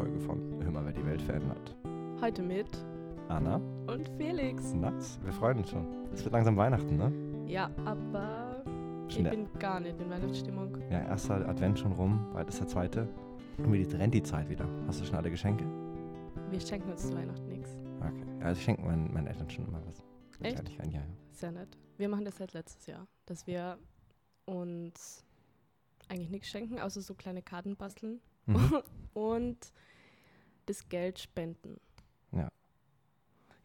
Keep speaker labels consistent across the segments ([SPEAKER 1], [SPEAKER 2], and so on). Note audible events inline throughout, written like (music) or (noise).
[SPEAKER 1] Folge von Hör mal, wer die Welt verändert.
[SPEAKER 2] Heute mit
[SPEAKER 1] Anna
[SPEAKER 2] und Felix.
[SPEAKER 1] Nice, wir freuen uns schon. Es wird langsam Weihnachten, ne?
[SPEAKER 2] Ja, aber ich
[SPEAKER 1] Schnell.
[SPEAKER 2] bin gar nicht in Weihnachtsstimmung.
[SPEAKER 1] Ja, erster Advent schon rum, bald ist der zweite. Und wie rennt die Zeit wieder. Hast du schon alle Geschenke?
[SPEAKER 2] Wir schenken uns zu Weihnachten nichts.
[SPEAKER 1] Okay. Also ich schenke meinen, meinen Eltern schon immer was.
[SPEAKER 2] Echt?
[SPEAKER 1] Kleinigkeiten, Ja, ja.
[SPEAKER 2] Sehr nett. Wir machen das seit letztes Jahr, dass wir uns eigentlich nichts schenken, außer so kleine Karten basteln
[SPEAKER 1] Mhm. (laughs)
[SPEAKER 2] und das Geld spenden.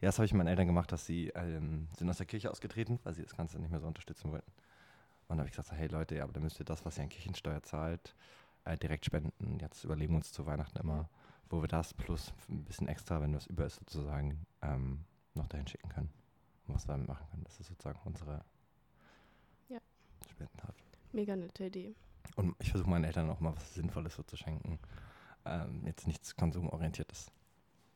[SPEAKER 1] Ja, das habe ich meinen Eltern gemacht, dass sie ähm, sind aus der Kirche ausgetreten, weil sie das Ganze nicht mehr so unterstützen wollten. Und dann habe ich gesagt, hey Leute, ja, aber dann müsst ihr das, was ihr an Kirchensteuer zahlt, äh, direkt spenden. Jetzt überlegen wir uns zu Weihnachten immer, wo wir das plus ein bisschen extra, wenn was über ist sozusagen, ähm, noch dahin schicken können. Und was wir damit machen können. Das ist sozusagen unsere
[SPEAKER 2] Ja.
[SPEAKER 1] Spendentat.
[SPEAKER 2] Mega nette Idee.
[SPEAKER 1] Und ich versuche meinen Eltern auch mal was Sinnvolles so zu schenken. Ähm, jetzt nichts konsumorientiertes,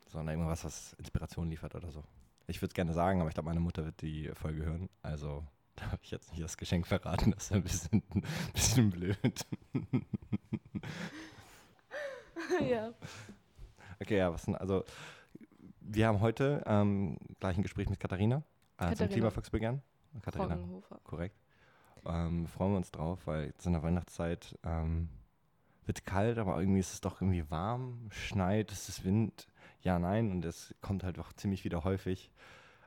[SPEAKER 1] sondern irgendwas, was Inspiration liefert oder so. Ich würde es gerne sagen, aber ich glaube, meine Mutter wird die Folge hören. Also (laughs) darf ich jetzt nicht das Geschenk verraten. Das ist ein bisschen, ein (laughs) bisschen blöd. (laughs)
[SPEAKER 2] ja.
[SPEAKER 1] Okay, ja, was denn? Also, wir haben heute ähm, gleich ein Gespräch mit Katharina, äh, zum. Klimavolksbegehren. Katharina, korrekt. Ähm, freuen wir uns drauf, weil jetzt in der Weihnachtszeit ähm, wird kalt, aber irgendwie ist es doch irgendwie warm, schneit, es ist Wind. Ja, nein, und es kommt halt doch ziemlich wieder häufig.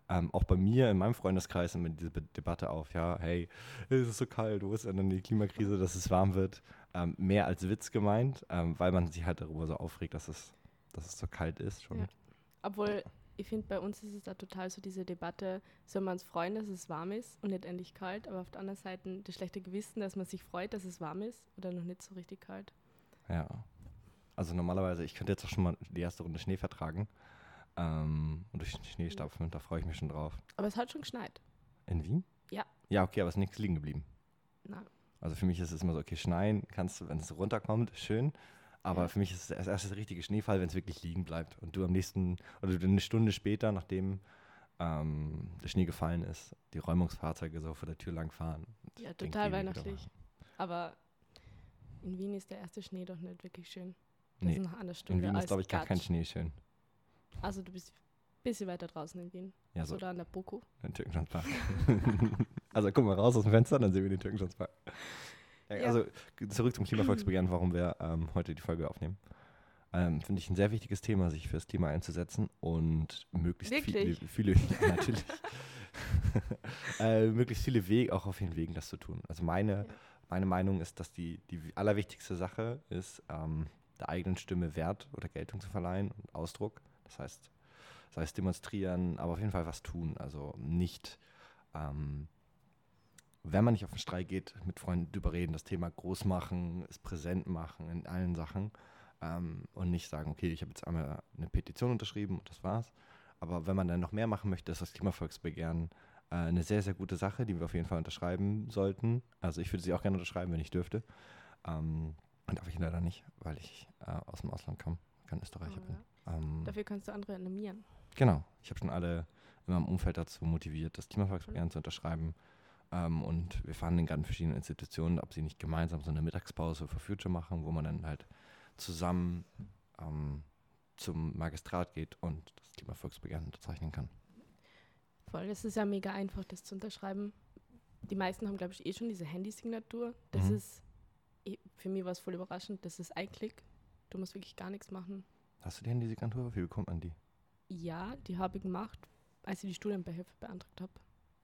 [SPEAKER 1] Ähm, auch bei mir in meinem Freundeskreis immer diese Debatte auf, ja, hey, es ist so kalt, wo ist denn die Klimakrise, dass es warm wird? Ähm, mehr als Witz gemeint, ähm, weil man sich halt darüber so aufregt, dass es, dass es so kalt ist schon.
[SPEAKER 2] Ja. Obwohl, ich finde, bei uns ist es da total so diese Debatte, soll man uns freuen, dass es warm ist und nicht endlich kalt, aber auf der anderen Seite das schlechte Gewissen, dass man sich freut, dass es warm ist oder noch nicht so richtig kalt.
[SPEAKER 1] Ja. Also normalerweise, ich könnte jetzt auch schon mal die erste Runde Schnee vertragen ähm, und durch den Schnee stapfen, da freue ich mich schon drauf.
[SPEAKER 2] Aber es hat schon geschneit.
[SPEAKER 1] In Wien?
[SPEAKER 2] Ja.
[SPEAKER 1] Ja, okay, aber es ist nichts liegen geblieben.
[SPEAKER 2] Na,
[SPEAKER 1] Also für mich ist es immer so, okay, schneien kannst du, wenn es runterkommt, schön. Aber
[SPEAKER 2] Ja.
[SPEAKER 1] für mich ist es erst der richtige Schneefall, wenn es wirklich liegen bleibt. Und du am nächsten, oder eine Stunde später, nachdem ähm, der Schnee gefallen ist, die Räumungsfahrzeuge so vor der Tür langfahren. und
[SPEAKER 2] Ja, total weihnachtlich. aber in Wien ist der erste Schnee doch nicht wirklich schön. Das
[SPEAKER 1] Nee,
[SPEAKER 2] ist nach einer
[SPEAKER 1] in Wien ist, glaube ich, gar kein
[SPEAKER 2] Gatsch.
[SPEAKER 1] Schnee schön.
[SPEAKER 2] Also du bist ein bisschen weiter draußen in Wien.
[SPEAKER 1] Ja, so
[SPEAKER 2] Oder an der Boko.
[SPEAKER 1] Den Türkenschanzpark. (laughs) also guck mal raus aus dem Fenster, dann sehen wir den Türkenschanzpark. Ja,
[SPEAKER 2] Ja.
[SPEAKER 1] Also zurück zum Klimavolksbegehren, warum wir ähm, heute die Folge aufnehmen. Ähm, Finde ich ein sehr wichtiges Thema, sich fürs Klima einzusetzen und möglichst
[SPEAKER 2] Wirklich?
[SPEAKER 1] viele, (laughs) viele natürlich, (laughs) äh, möglichst viele Wege, auch auf den Wegen das zu tun. Also meine,
[SPEAKER 2] Ja.
[SPEAKER 1] Meine Meinung ist, dass die, die allerwichtigste Sache ist, ähm, der eigenen Stimme Wert oder Geltung zu verleihen und Ausdruck. Das heißt, sei es demonstrieren, aber auf jeden Fall was tun. Also nicht, ähm, wenn man nicht auf den Streik geht, mit Freunden drüber reden, das Thema groß machen, es präsent machen in allen Sachen ähm, und nicht sagen, okay, ich habe jetzt einmal eine Petition unterschrieben und das war's. Aber wenn man dann noch mehr machen möchte, ist das Klimavolksbegehren äh, eine sehr, sehr gute Sache, die wir auf jeden Fall unterschreiben sollten. Also ich würde sie auch gerne unterschreiben, wenn ich dürfte. Ähm, und darf ich leider nicht, weil ich äh, aus dem Ausland komme, kein Österreicher
[SPEAKER 2] Oh,
[SPEAKER 1] bin.
[SPEAKER 2] ja.
[SPEAKER 1] Ähm,
[SPEAKER 2] Dafür kannst du andere animieren.
[SPEAKER 1] Genau. Ich habe schon alle in meinem Umfeld dazu motiviert, das Klimavolksbegehren zu unterschreiben. Ähm, und wir fahren in gerade in verschiedenen Institutionen, ob sie nicht gemeinsam so eine Mittagspause für Future machen, wo man dann halt zusammen ähm, zum Magistrat geht und das Klimavolksbegehren unterzeichnen kann.
[SPEAKER 2] Voll, es ist ja mega einfach, das zu unterschreiben. Die meisten haben, glaube ich, eh schon diese Handysignatur. Das
[SPEAKER 1] Mhm.
[SPEAKER 2] ist, eh- für mich war es voll überraschend, das ist ein Klick. Du musst wirklich gar nichts machen.
[SPEAKER 1] Hast du die Handysignatur? Wie bekommt man die?
[SPEAKER 2] Ja, die habe ich gemacht, als ich die Studienbeihilfe beantragt habe.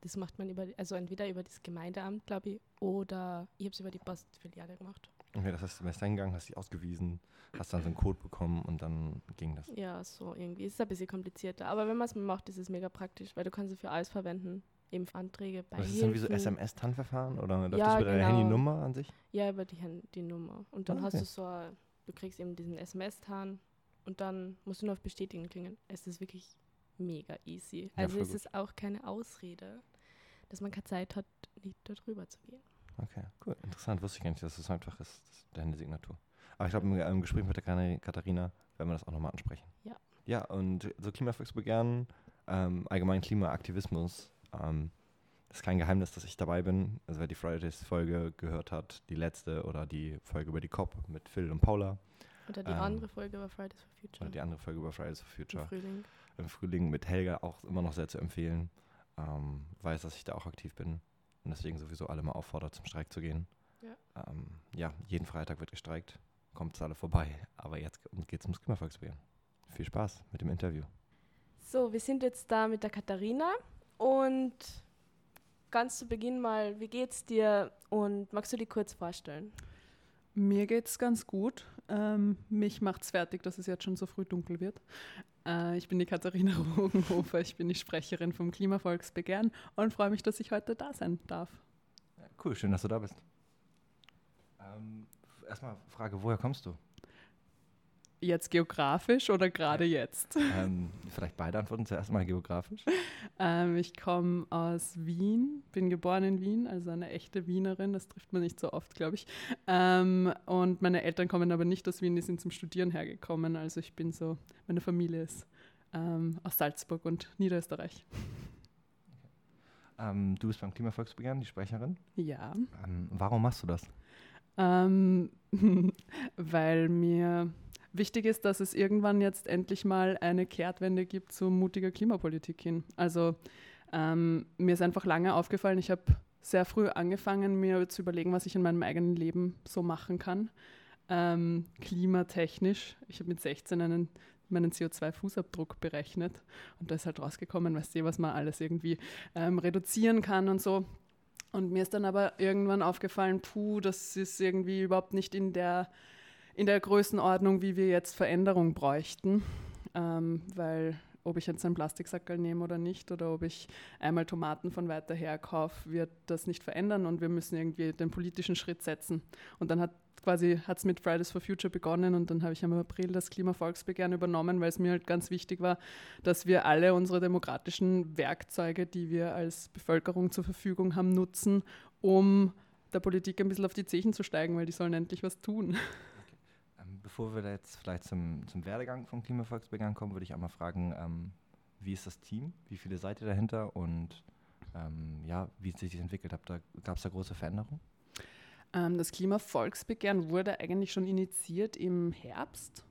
[SPEAKER 2] Das macht man über, also entweder über das Gemeindeamt, glaube ich, oder ich habe es über die Postfiliale gemacht.
[SPEAKER 1] Okay, das heißt, du bist hingegangen, hast die ausgewiesen, hast dann so einen Code bekommen und dann ging das.
[SPEAKER 2] Ja, so irgendwie. Es ist ein bisschen komplizierter. Aber wenn man es macht, ist es mega praktisch, weil du kannst es für alles verwenden. Eben für Anträge, bei
[SPEAKER 1] Das ist dann wie so SMS-TAN-Verfahren oder läuft
[SPEAKER 2] Ja,
[SPEAKER 1] das über deine
[SPEAKER 2] genau.
[SPEAKER 1] Handynummer an sich?
[SPEAKER 2] Ja, über die, Hand- die Nummer. Und dann
[SPEAKER 1] Ah,
[SPEAKER 2] hast
[SPEAKER 1] okay.
[SPEAKER 2] du so, du kriegst eben diesen SMS-Tarn und dann musst du nur auf Bestätigen klingen. Es ist wirklich mega easy.
[SPEAKER 1] Ja,
[SPEAKER 2] Also
[SPEAKER 1] voll
[SPEAKER 2] es
[SPEAKER 1] gut.
[SPEAKER 2] ist auch keine Ausrede, dass man keine Zeit hat, nicht darüber zu gehen.
[SPEAKER 1] Okay, cool. Interessant. Wusste ich gar nicht, dass es so einfach ist, das, deine Signatur. Aber ich glaube, im, im Gespräch mit der Katharina werden wir das auch nochmal ansprechen.
[SPEAKER 2] Ja.
[SPEAKER 1] Ja, und so Klimavolksbegehren, ähm, allgemein Klimaaktivismus, ähm, ist kein Geheimnis, dass ich dabei bin. Also wer die Fridays-Folge gehört hat, die letzte oder die Folge über die COP mit Phil und Paula,
[SPEAKER 2] Oder die
[SPEAKER 1] Ähm,
[SPEAKER 2] andere Folge über Fridays for Future.
[SPEAKER 1] Und die andere Folge über Fridays for
[SPEAKER 2] Im
[SPEAKER 1] Future
[SPEAKER 2] Frühling.
[SPEAKER 1] im Frühling mit Helga auch immer noch sehr zu empfehlen. Ähm, weiß, dass ich da auch aktiv bin und deswegen sowieso alle mal auffordert, zum Streik zu gehen.
[SPEAKER 2] Ja.
[SPEAKER 1] Ähm, ja, jeden Freitag wird gestreikt. Kommt alle vorbei. Aber jetzt geht es ums Klimavolksbegehren. Viel Spaß mit dem Interview.
[SPEAKER 2] So, wir sind jetzt da mit der Katharina und ganz zu Beginn mal, wie geht's dir und magst du dich kurz vorstellen?
[SPEAKER 3] Mir geht's ganz gut. Ähm, mich macht's fertig, dass es jetzt schon so früh dunkel wird. Äh, ich bin die Katharina (laughs) Rogenhofer, ich bin die Sprecherin vom Klimavolksbegehren und freue mich, dass ich heute da sein darf.
[SPEAKER 1] Cool, schön, dass du da bist. Ähm, erstmal Frage, woher kommst du?
[SPEAKER 3] Jetzt geografisch oder gerade jetzt?
[SPEAKER 1] ähm, vielleicht beide antworten, zuerst mal geografisch.
[SPEAKER 3] Ähm, ich komme aus Wien, bin geboren in Wien, also eine echte Wienerin, das trifft man nicht so oft, glaube ich. Ähm, und meine Eltern kommen aber nicht aus Wien, die sind zum Studieren hergekommen. Also ich bin so, meine Familie ist ähm, aus Salzburg und Niederösterreich.
[SPEAKER 1] Ähm, du bist beim Klimavolksbegehren, die Sprecherin.
[SPEAKER 3] Ja.
[SPEAKER 1] Ähm, warum machst du das? (laughs)
[SPEAKER 3] Weil mir wichtig ist, dass es irgendwann jetzt endlich mal eine Kehrtwende gibt zu mutiger Klimapolitik hin. Also ähm, mir ist einfach lange aufgefallen, ich habe sehr früh angefangen, mir zu überlegen, was ich in meinem eigenen Leben so machen kann. Ähm, klimatechnisch. Ich habe mit 16 einen, meinen CO2-Fußabdruck berechnet und da ist halt rausgekommen, weißt du, was man alles irgendwie ähm, reduzieren kann und so. Und mir ist dann aber irgendwann aufgefallen, puh, das ist irgendwie überhaupt nicht in der, in der Größenordnung, wie wir jetzt Veränderung bräuchten. Ähm, weil ob ich jetzt einen Plastiksackerl nehme oder nicht oder ob ich einmal Tomaten von weiter her kaufe, wird das nicht verändern und wir müssen irgendwie den politischen Schritt setzen. Und dann hat quasi hat es mit Fridays for Future begonnen und dann habe ich im April das Klimavolksbegehren übernommen, weil es mir halt ganz wichtig war, dass wir alle unsere demokratischen Werkzeuge, die wir als Bevölkerung zur Verfügung haben, nutzen, um der Politik ein bisschen auf die Zechen zu steigen, weil die sollen endlich was tun. (laughs)
[SPEAKER 1] Bevor wir jetzt vielleicht zum, zum Werdegang vom Klimavolksbegehren kommen, würde ich einmal fragen, ähm, wie ist das Team? Wie viele seid ihr dahinter? Und ähm, ja, wie sich das entwickelt Gab es da große Veränderungen?
[SPEAKER 3] Ähm, das Klimavolksbegehren wurde eigentlich schon initiiert im Herbst.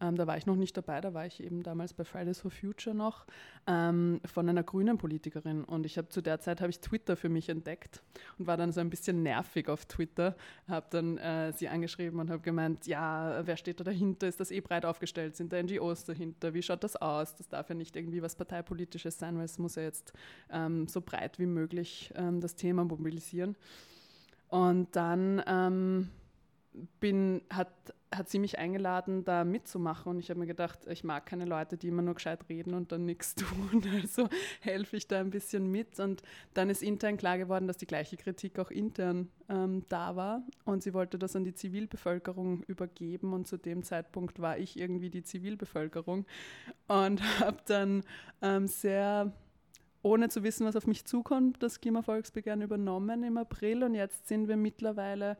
[SPEAKER 3] Ähm, da war ich noch nicht dabei, da war ich eben damals bei Fridays for Future noch ähm, von einer grünen Politikerin. Und ich habe zu der Zeit habe ich Twitter für mich entdeckt und war dann so ein bisschen nervig auf Twitter. Habe dann äh, sie angeschrieben und habe gemeint, ja, wer steht da dahinter? Ist das eh breit aufgestellt? Sind da NGOs dahinter? Wie schaut das aus? Das darf ja nicht irgendwie was Parteipolitisches sein, weil es muss ja jetzt ähm, so breit wie möglich ähm, das Thema mobilisieren. Und dann ähm, bin, hat, hat sie mich eingeladen, da mitzumachen. Und ich habe mir gedacht, ich mag keine Leute, die immer nur gescheit reden und dann nichts (laughs) tun. Also helfe ich da ein bisschen mit. Und dann ist intern klar geworden, dass die gleiche Kritik auch intern ähm, da war. Und sie wollte das an die Zivilbevölkerung übergeben. Und zu dem Zeitpunkt war ich irgendwie die Zivilbevölkerung. Und (laughs) habe dann ähm, sehr ohne zu wissen, was auf mich zukommt, das Klimavolksbegehren übernommen im April und jetzt sind wir mittlerweile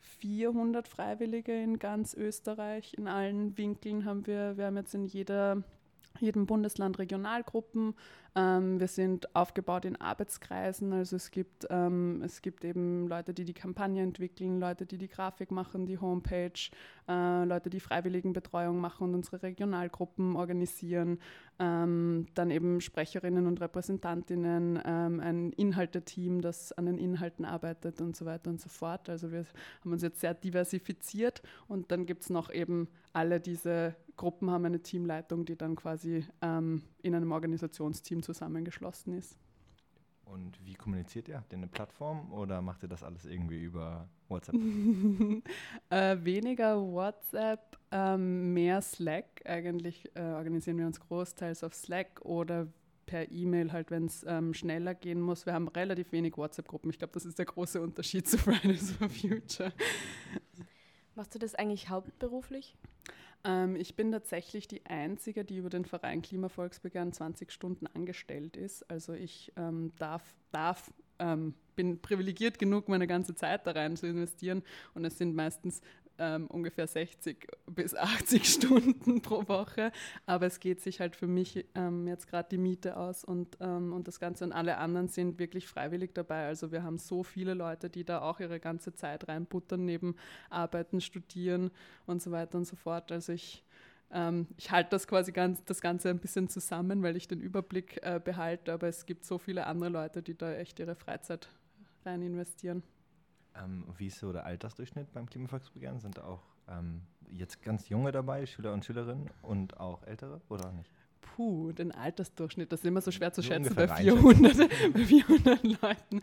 [SPEAKER 3] 400 Freiwillige in ganz Österreich. In allen Winkeln haben wir, wir haben jetzt in jeder, jedem Bundesland Regionalgruppen. Ähm, wir sind aufgebaut in Arbeitskreisen, also es gibt, ähm, es gibt eben Leute, die die Kampagne entwickeln, Leute, die die Grafik machen, die Homepage, äh, Leute, die Freiwilligenbetreuung machen und unsere Regionalgruppen organisieren, ähm, dann eben Sprecherinnen und Repräsentantinnen, ein Inhalteteam, das an den Inhalten arbeitet und so weiter und so fort. Also wir haben uns jetzt sehr diversifiziert. Und dann gibt es noch eben alle diese Gruppen haben eine Teamleitung, die dann quasi ähm, in einem Organisationsteam zusammengeschlossen ist.
[SPEAKER 1] Und wie kommuniziert ihr? Habt ihr eine Plattform oder macht ihr das alles irgendwie über WhatsApp? (laughs)
[SPEAKER 3] äh, weniger WhatsApp, ähm, mehr Slack. Eigentlich äh, organisieren wir uns großteils auf Slack oder per E-Mail, halt, wenn es ähm, schneller gehen muss. Wir haben relativ wenig WhatsApp-Gruppen. Ich glaube, das ist der große Unterschied (laughs) zu Fridays for Future.
[SPEAKER 2] Machst du das eigentlich hauptberuflich?
[SPEAKER 3] Ähm, ich bin tatsächlich die Einzige, die über den Verein Klimavolksbegehren 20 Stunden angestellt ist. Also ich ähm, darf, darf ähm, bin privilegiert genug, meine ganze Zeit da rein zu investieren. Und es sind meistens ähm, ungefähr 60 bis 80 (laughs) Stunden pro Woche. Aber es geht sich halt für mich ähm, jetzt gerade die Miete aus und, ähm, und das Ganze. Und alle anderen sind wirklich freiwillig dabei. Also wir haben so viele Leute, die da auch ihre ganze Zeit reinbuttern, neben Arbeiten, Studieren und so weiter und so fort. Also ich ähm, ich halte das quasi ganz, das Ganze ein bisschen zusammen, weil ich den Überblick äh, behalte, aber es gibt so viele andere Leute, die da echt ihre Freizeit rein investieren.
[SPEAKER 1] Ähm, wie ist so der Altersdurchschnitt beim Klimavolksbegehren? Sind da auch ähm, jetzt ganz junge dabei, Schüler und Schülerinnen und auch ältere oder nicht?
[SPEAKER 3] Puh, den Altersdurchschnitt, das ist immer so schwer zu so schätzen bei 400, (laughs) bei 400 Leuten.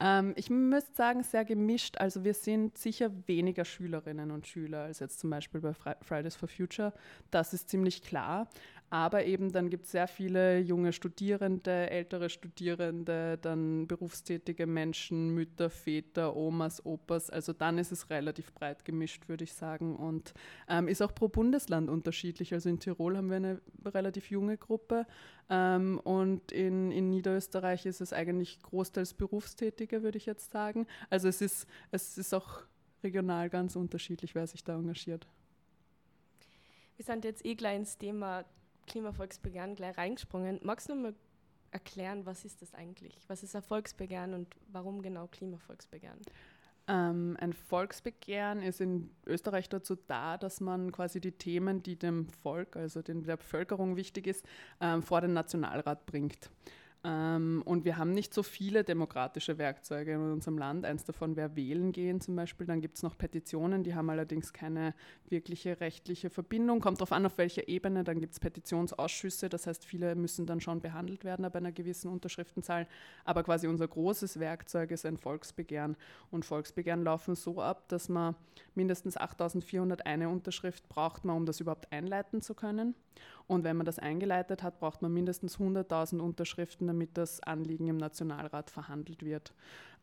[SPEAKER 3] Ähm, ich müsste sagen, sehr gemischt. Also wir sind sicher weniger Schülerinnen und Schüler als jetzt zum Beispiel bei Fridays for Future. Das ist ziemlich klar. Aber eben dann gibt es sehr viele junge Studierende, ältere Studierende, dann berufstätige Menschen, Mütter, Väter, Omas, Opas. Also dann ist es relativ breit gemischt, würde ich sagen. Und ähm, ist auch pro Bundesland unterschiedlich. Also in Tirol haben wir eine relativ junge Gruppe ähm, und in, in Niederösterreich ist es eigentlich großteils Berufstätige, würde ich jetzt sagen. Also es ist, es ist auch regional ganz unterschiedlich, wer sich da engagiert.
[SPEAKER 2] Wir sind jetzt eh gleich ins Thema Klimavolksbegehren gleich reingesprungen. Magst du noch mal erklären, was ist das eigentlich? Was ist ein Volksbegehren und warum genau Klimavolksbegehren?
[SPEAKER 3] Ähm, ein Volksbegehren ist in Österreich dazu da, dass man quasi die Themen, die dem Volk, also den, der Bevölkerung wichtig ist, ähm, vor den Nationalrat bringt. Ähm, und wir haben nicht so viele demokratische Werkzeuge in unserem Land. Eins davon wäre wählen gehen zum Beispiel. Dann gibt es noch Petitionen, die haben allerdings keine wirkliche rechtliche Verbindung. Kommt darauf an, auf welcher Ebene. Dann gibt es Petitionsausschüsse. Das heißt, viele müssen dann schon behandelt werden ab einer gewissen Unterschriftenzahl. Aber quasi unser großes Werkzeug ist ein Volksbegehren. Und Volksbegehren laufen so ab, dass man mindestens 8401 Unterschrift braucht, man, um das überhaupt einleiten zu können. Und wenn man das eingeleitet hat, braucht man mindestens 100.000 Unterschriften, damit das Anliegen im Nationalrat verhandelt wird.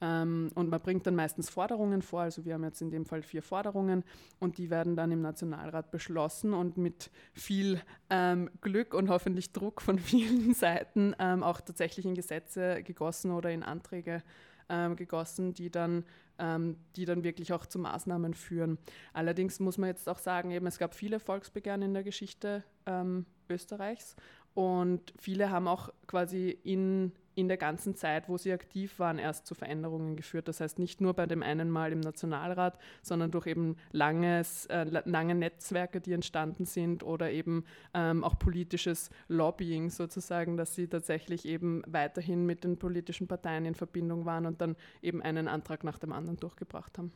[SPEAKER 3] Ähm, und man bringt dann meistens Forderungen vor, also wir haben jetzt in dem Fall vier Forderungen und die werden dann im Nationalrat beschlossen und mit viel ähm, Glück und hoffentlich Druck von (laughs) vielen Seiten ähm, auch tatsächlich in Gesetze gegossen oder in Anträge ähm, gegossen, die dann, ähm, die dann wirklich auch zu Maßnahmen führen. Allerdings muss man jetzt auch sagen, eben, es gab viele Volksbegehren in der Geschichte ähm, Österreichs und viele haben auch quasi in in der ganzen Zeit, wo sie aktiv waren, erst zu Veränderungen geführt. Das heißt nicht nur bei dem einen Mal im Nationalrat, sondern durch eben langes, äh, lange Netzwerke, die entstanden sind oder eben ähm, auch politisches Lobbying sozusagen, dass sie tatsächlich eben weiterhin mit den politischen Parteien in Verbindung waren und dann eben einen Antrag nach dem anderen durchgebracht haben.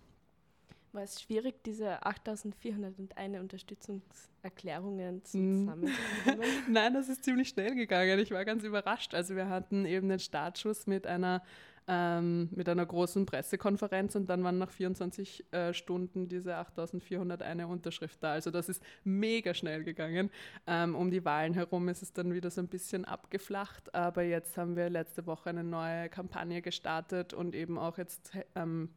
[SPEAKER 2] War es schwierig, diese 8401 Unterstützungserklärungen zusammenzunehmen? (laughs)
[SPEAKER 3] Nein, das ist ziemlich schnell gegangen. Ich war ganz überrascht. Also wir hatten eben den Startschuss mit einer, ähm, mit einer großen Pressekonferenz und dann waren nach 24 äh, Stunden diese 8401 Unterschrift da. Also das ist mega schnell gegangen. Ähm, um die Wahlen herum ist es dann wieder so ein bisschen abgeflacht, aber jetzt haben wir letzte Woche eine neue Kampagne gestartet und eben auch jetzt ähm,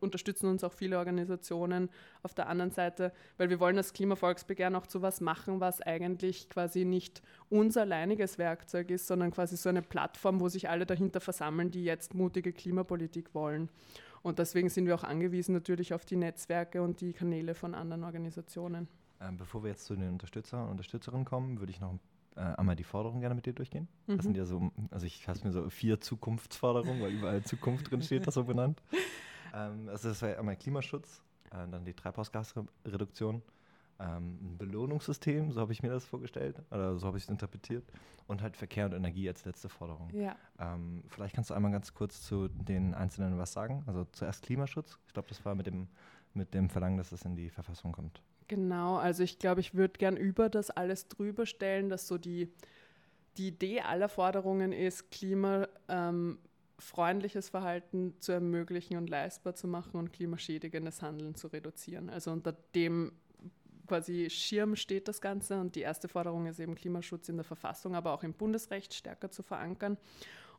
[SPEAKER 3] unterstützen uns auch viele Organisationen auf der anderen Seite, weil wir wollen das Klimavolksbegehren auch zu was machen, was eigentlich quasi nicht unser alleiniges Werkzeug ist, sondern quasi so eine Plattform, wo sich alle dahinter versammeln, die jetzt mutige Klimapolitik wollen. Und deswegen sind wir auch angewiesen natürlich auf die Netzwerke und die Kanäle von anderen Organisationen.
[SPEAKER 1] Ähm, bevor wir jetzt zu den Unterstützern und Unterstützerinnen kommen, würde ich noch äh, einmal die Forderungen gerne mit dir durchgehen. Mhm. Das sind ja so, also ich habe mir so vier Zukunftsforderungen, weil überall Zukunft drin steht, (laughs) das so benannt. Ähm, also das wäre einmal Klimaschutz, äh, dann die Treibhausgasreduktion, ähm, ein Belohnungssystem, so habe ich mir das vorgestellt, oder so habe ich es interpretiert, und halt Verkehr und Energie als letzte Forderung.
[SPEAKER 3] Ja.
[SPEAKER 1] Ähm, vielleicht kannst du einmal ganz kurz zu den Einzelnen was sagen. Also zuerst Klimaschutz. Ich glaube, das war mit dem, mit dem Verlangen, dass es in die Verfassung kommt.
[SPEAKER 3] Genau, also ich glaube, ich würde gern über das alles drüber stellen, dass so die, die Idee aller Forderungen ist, Klima ähm, freundliches Verhalten zu ermöglichen und leistbar zu machen und klimaschädigendes Handeln zu reduzieren. Also unter dem quasi Schirm steht das Ganze und die erste Forderung ist eben Klimaschutz in der Verfassung, aber auch im Bundesrecht stärker zu verankern.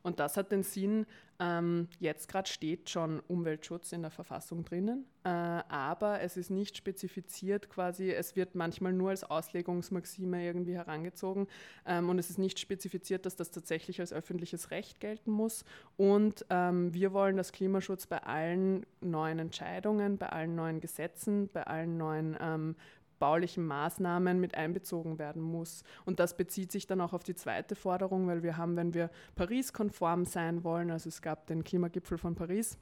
[SPEAKER 3] Und das hat den Sinn, ähm, jetzt gerade steht schon Umweltschutz in der Verfassung drinnen, äh, aber es ist nicht spezifiziert quasi, es wird manchmal nur als Auslegungsmaxime irgendwie herangezogen. Ähm, und es ist nicht spezifiziert, dass das tatsächlich als öffentliches Recht gelten muss. Und ähm, wir wollen, dass Klimaschutz bei allen neuen Entscheidungen, bei allen neuen Gesetzen, bei allen neuen ähm, baulichen Maßnahmen mit einbezogen werden muss. Und das bezieht sich dann auch auf die zweite Forderung, weil wir haben, wenn wir Paris-konform sein wollen, also es gab den Klimagipfel von Paris,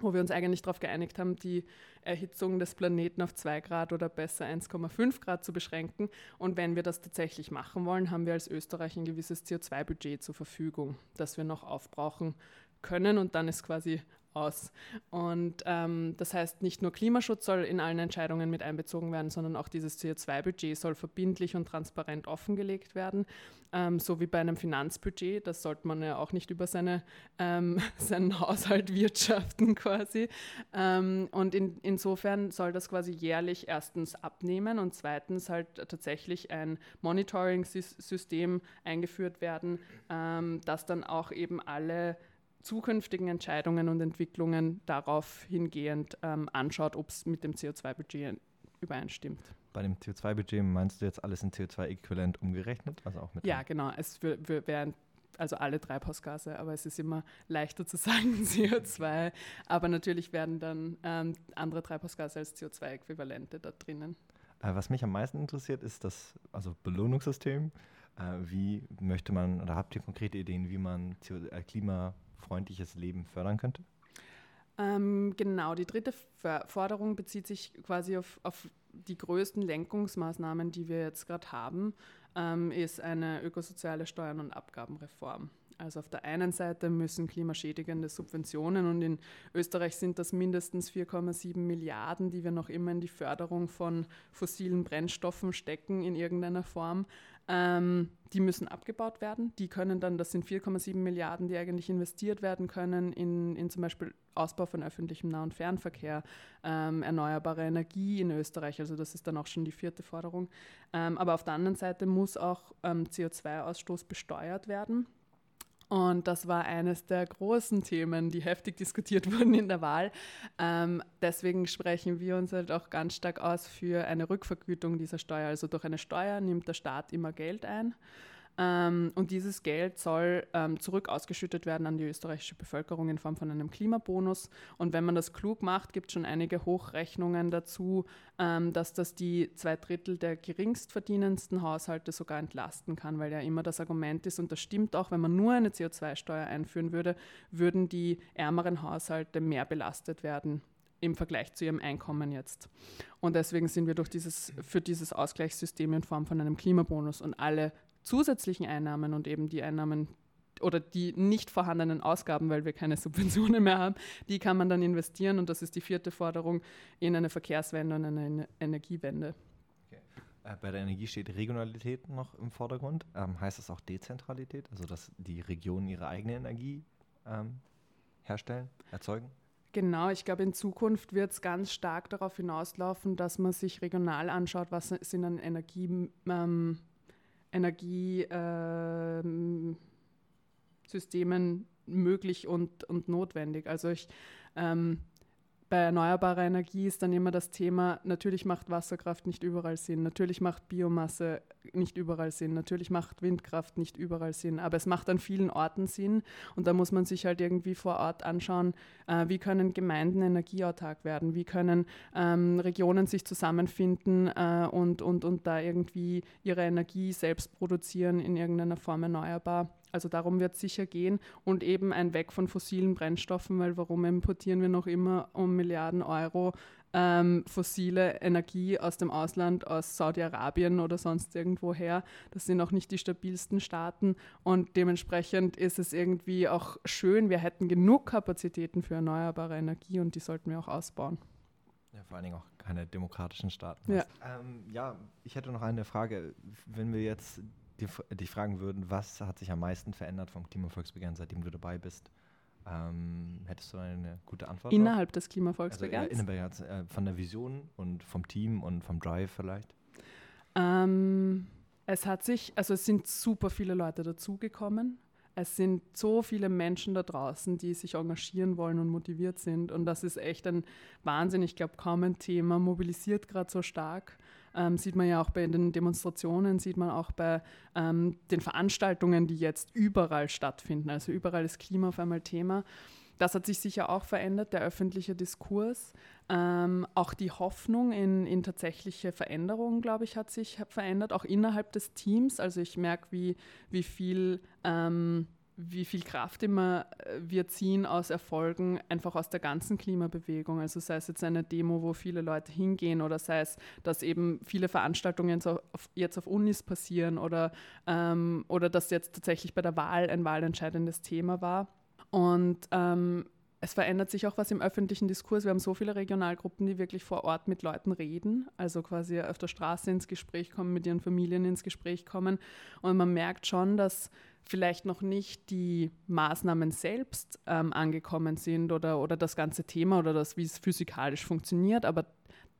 [SPEAKER 3] wo wir uns eigentlich darauf geeinigt haben, die Erhitzung des Planeten auf 2 Grad oder besser 1,5 Grad zu beschränken. Und wenn wir das tatsächlich machen wollen, haben wir als Österreich ein gewisses CO2-Budget zur Verfügung, das wir noch aufbrauchen können. Und dann ist quasi aus. Und ähm, das heißt, nicht nur Klimaschutz soll in allen Entscheidungen mit einbezogen werden, sondern auch dieses CO2-Budget soll verbindlich und transparent offengelegt werden. Ähm, so wie bei einem Finanzbudget, das sollte man ja auch nicht über seine, ähm, (laughs) seinen Haushalt wirtschaften quasi. Ähm, und in, insofern soll das quasi jährlich erstens abnehmen und zweitens halt tatsächlich ein Monitoring-System eingeführt werden, ähm, das dann auch eben alle zukünftigen Entscheidungen und Entwicklungen darauf hingehend ähm, anschaut, ob es mit dem CO2-Budget übereinstimmt.
[SPEAKER 1] Bei dem CO2-Budget meinst du jetzt alles in CO2-Äquivalent umgerechnet? Also auch mit
[SPEAKER 3] ja, genau. Es wären also alle Treibhausgase, aber es ist immer leichter zu (laughs) sagen CO2. Aber natürlich werden dann ähm, andere Treibhausgase als CO2-Äquivalente da drinnen.
[SPEAKER 1] Äh, was mich am meisten interessiert, ist das also Belohnungssystem. Äh, wie möchte man, oder habt ihr konkrete Ideen, wie man CO äh, Klima freundliches Leben fördern könnte?
[SPEAKER 3] Ähm, genau, die dritte Forderung bezieht sich quasi auf, auf die größten Lenkungsmaßnahmen, die wir jetzt gerade haben, ähm, ist eine ökosoziale Steuern- und Abgabenreform. Also auf der einen Seite müssen klimaschädigende Subventionen und in Österreich sind das mindestens 4,7 Milliarden, die wir noch immer in die Förderung von fossilen Brennstoffen stecken in irgendeiner Form. Ähm, die müssen abgebaut werden. Die können dann, das sind 4,7 Milliarden, die eigentlich investiert werden können in, in zum Beispiel Ausbau von öffentlichem Nah- und Fernverkehr, ähm, erneuerbare Energie in Österreich. Also das ist dann auch schon die vierte Forderung. Ähm, aber auf der anderen Seite muss auch ähm, CO2-Ausstoß besteuert werden. Und das war eines der großen Themen, die heftig diskutiert (laughs) wurden in der Wahl. Ähm, deswegen sprechen wir uns halt auch ganz stark aus für eine Rückvergütung dieser Steuer. Also durch eine Steuer nimmt der Staat immer Geld ein. Ähm, und dieses Geld soll ähm, zurück ausgeschüttet werden an die österreichische Bevölkerung in Form von einem Klimabonus. Und wenn man das klug macht, gibt es schon einige Hochrechnungen dazu, ähm, dass das die zwei Drittel der geringstverdienendsten Haushalte sogar entlasten kann, weil ja immer das Argument ist, und das stimmt auch, wenn man nur eine CO2-Steuer einführen würde, würden die ärmeren Haushalte mehr belastet werden im Vergleich zu ihrem Einkommen jetzt. Und deswegen sind wir durch dieses, für dieses Ausgleichssystem in Form von einem Klimabonus und alle zusätzlichen Einnahmen und eben die Einnahmen oder die nicht vorhandenen Ausgaben, weil wir keine (laughs) Subventionen mehr haben, die kann man dann investieren und das ist die vierte Forderung in eine Verkehrswende und eine Energiewende.
[SPEAKER 1] Äh, bei der Energie steht Regionalität noch im Vordergrund. Ähm, heißt das auch Dezentralität, also dass die Regionen ihre eigene Energie ähm, herstellen, erzeugen?
[SPEAKER 3] Genau, ich glaube, in Zukunft wird es ganz stark darauf hinauslaufen, dass man sich regional anschaut, was sind an Energie, ähm, Energiesystemen möglich und, und notwendig. Also ich ähm, bei erneuerbarer Energie ist dann immer das Thema, natürlich macht Wasserkraft nicht überall Sinn, natürlich macht Biomasse nicht überall Sinn, natürlich macht Windkraft nicht überall Sinn, aber es macht an vielen Orten Sinn und da muss man sich halt irgendwie vor Ort anschauen, äh, wie können Gemeinden energieautark werden, wie können ähm, Regionen sich zusammenfinden äh, und, und, und da irgendwie ihre Energie selbst produzieren in irgendeiner Form erneuerbar. Also darum wird es sicher gehen und eben ein Weg von fossilen Brennstoffen, weil warum importieren wir noch immer um Milliarden Euro ähm, fossile Energie aus dem Ausland, aus Saudi-Arabien oder sonst irgendwo her. Das sind auch nicht die stabilsten Staaten und dementsprechend ist es irgendwie auch schön, wir hätten genug Kapazitäten für erneuerbare Energie und die sollten wir auch ausbauen.
[SPEAKER 1] Ja, vor allen Dingen auch keine demokratischen Staaten.
[SPEAKER 3] Ja.
[SPEAKER 1] Ähm, ja, ich hätte noch eine Frage. Wenn wir jetzt dich fragen würden, was hat sich am meisten verändert vom Klimavolksbegehren, seitdem du dabei bist, ähm, hättest du eine gute Antwort?
[SPEAKER 3] Innerhalb drauf? des Klimavolksbegehrens?
[SPEAKER 1] Also, äh, von der Vision und vom Team und vom Drive vielleicht?
[SPEAKER 3] Ähm, es hat sich, also es sind super viele Leute dazugekommen. es sind so viele Menschen da draußen, die sich engagieren wollen und motiviert sind. Und das ist echt ein Wahnsinn. Ich glaube, kaum ein Thema mobilisiert gerade so stark. Ähm, sieht man ja auch bei den Demonstrationen, sieht man auch bei ähm, den Veranstaltungen, die jetzt überall stattfinden. Also überall ist Klima auf einmal Thema. Das hat sich sicher auch verändert, der öffentliche Diskurs. Ähm, auch die Hoffnung in, in tatsächliche Veränderungen, glaube ich, hat sich verändert, auch innerhalb des Teams. Also ich merke, wie, wie viel ähm, wie viel Kraft immer äh, wir ziehen aus Erfolgen, einfach aus der ganzen Klimabewegung. Also sei es jetzt eine Demo, wo viele Leute hingehen oder sei es, dass eben viele Veranstaltungen jetzt auf, Unis passieren oder, ähm, oder dass jetzt tatsächlich bei der Wahl ein wahlentscheidendes Thema war. Und ähm, es verändert sich auch was im öffentlichen Diskurs. Wir haben so viele Regionalgruppen, die wirklich vor Ort mit Leuten reden, also quasi auf der Straße ins Gespräch kommen, mit ihren Familien ins Gespräch kommen. Und man merkt schon, dass vielleicht noch nicht die Maßnahmen selbst ähm, angekommen sind oder, oder das ganze Thema oder das, wie es physikalisch funktioniert, aber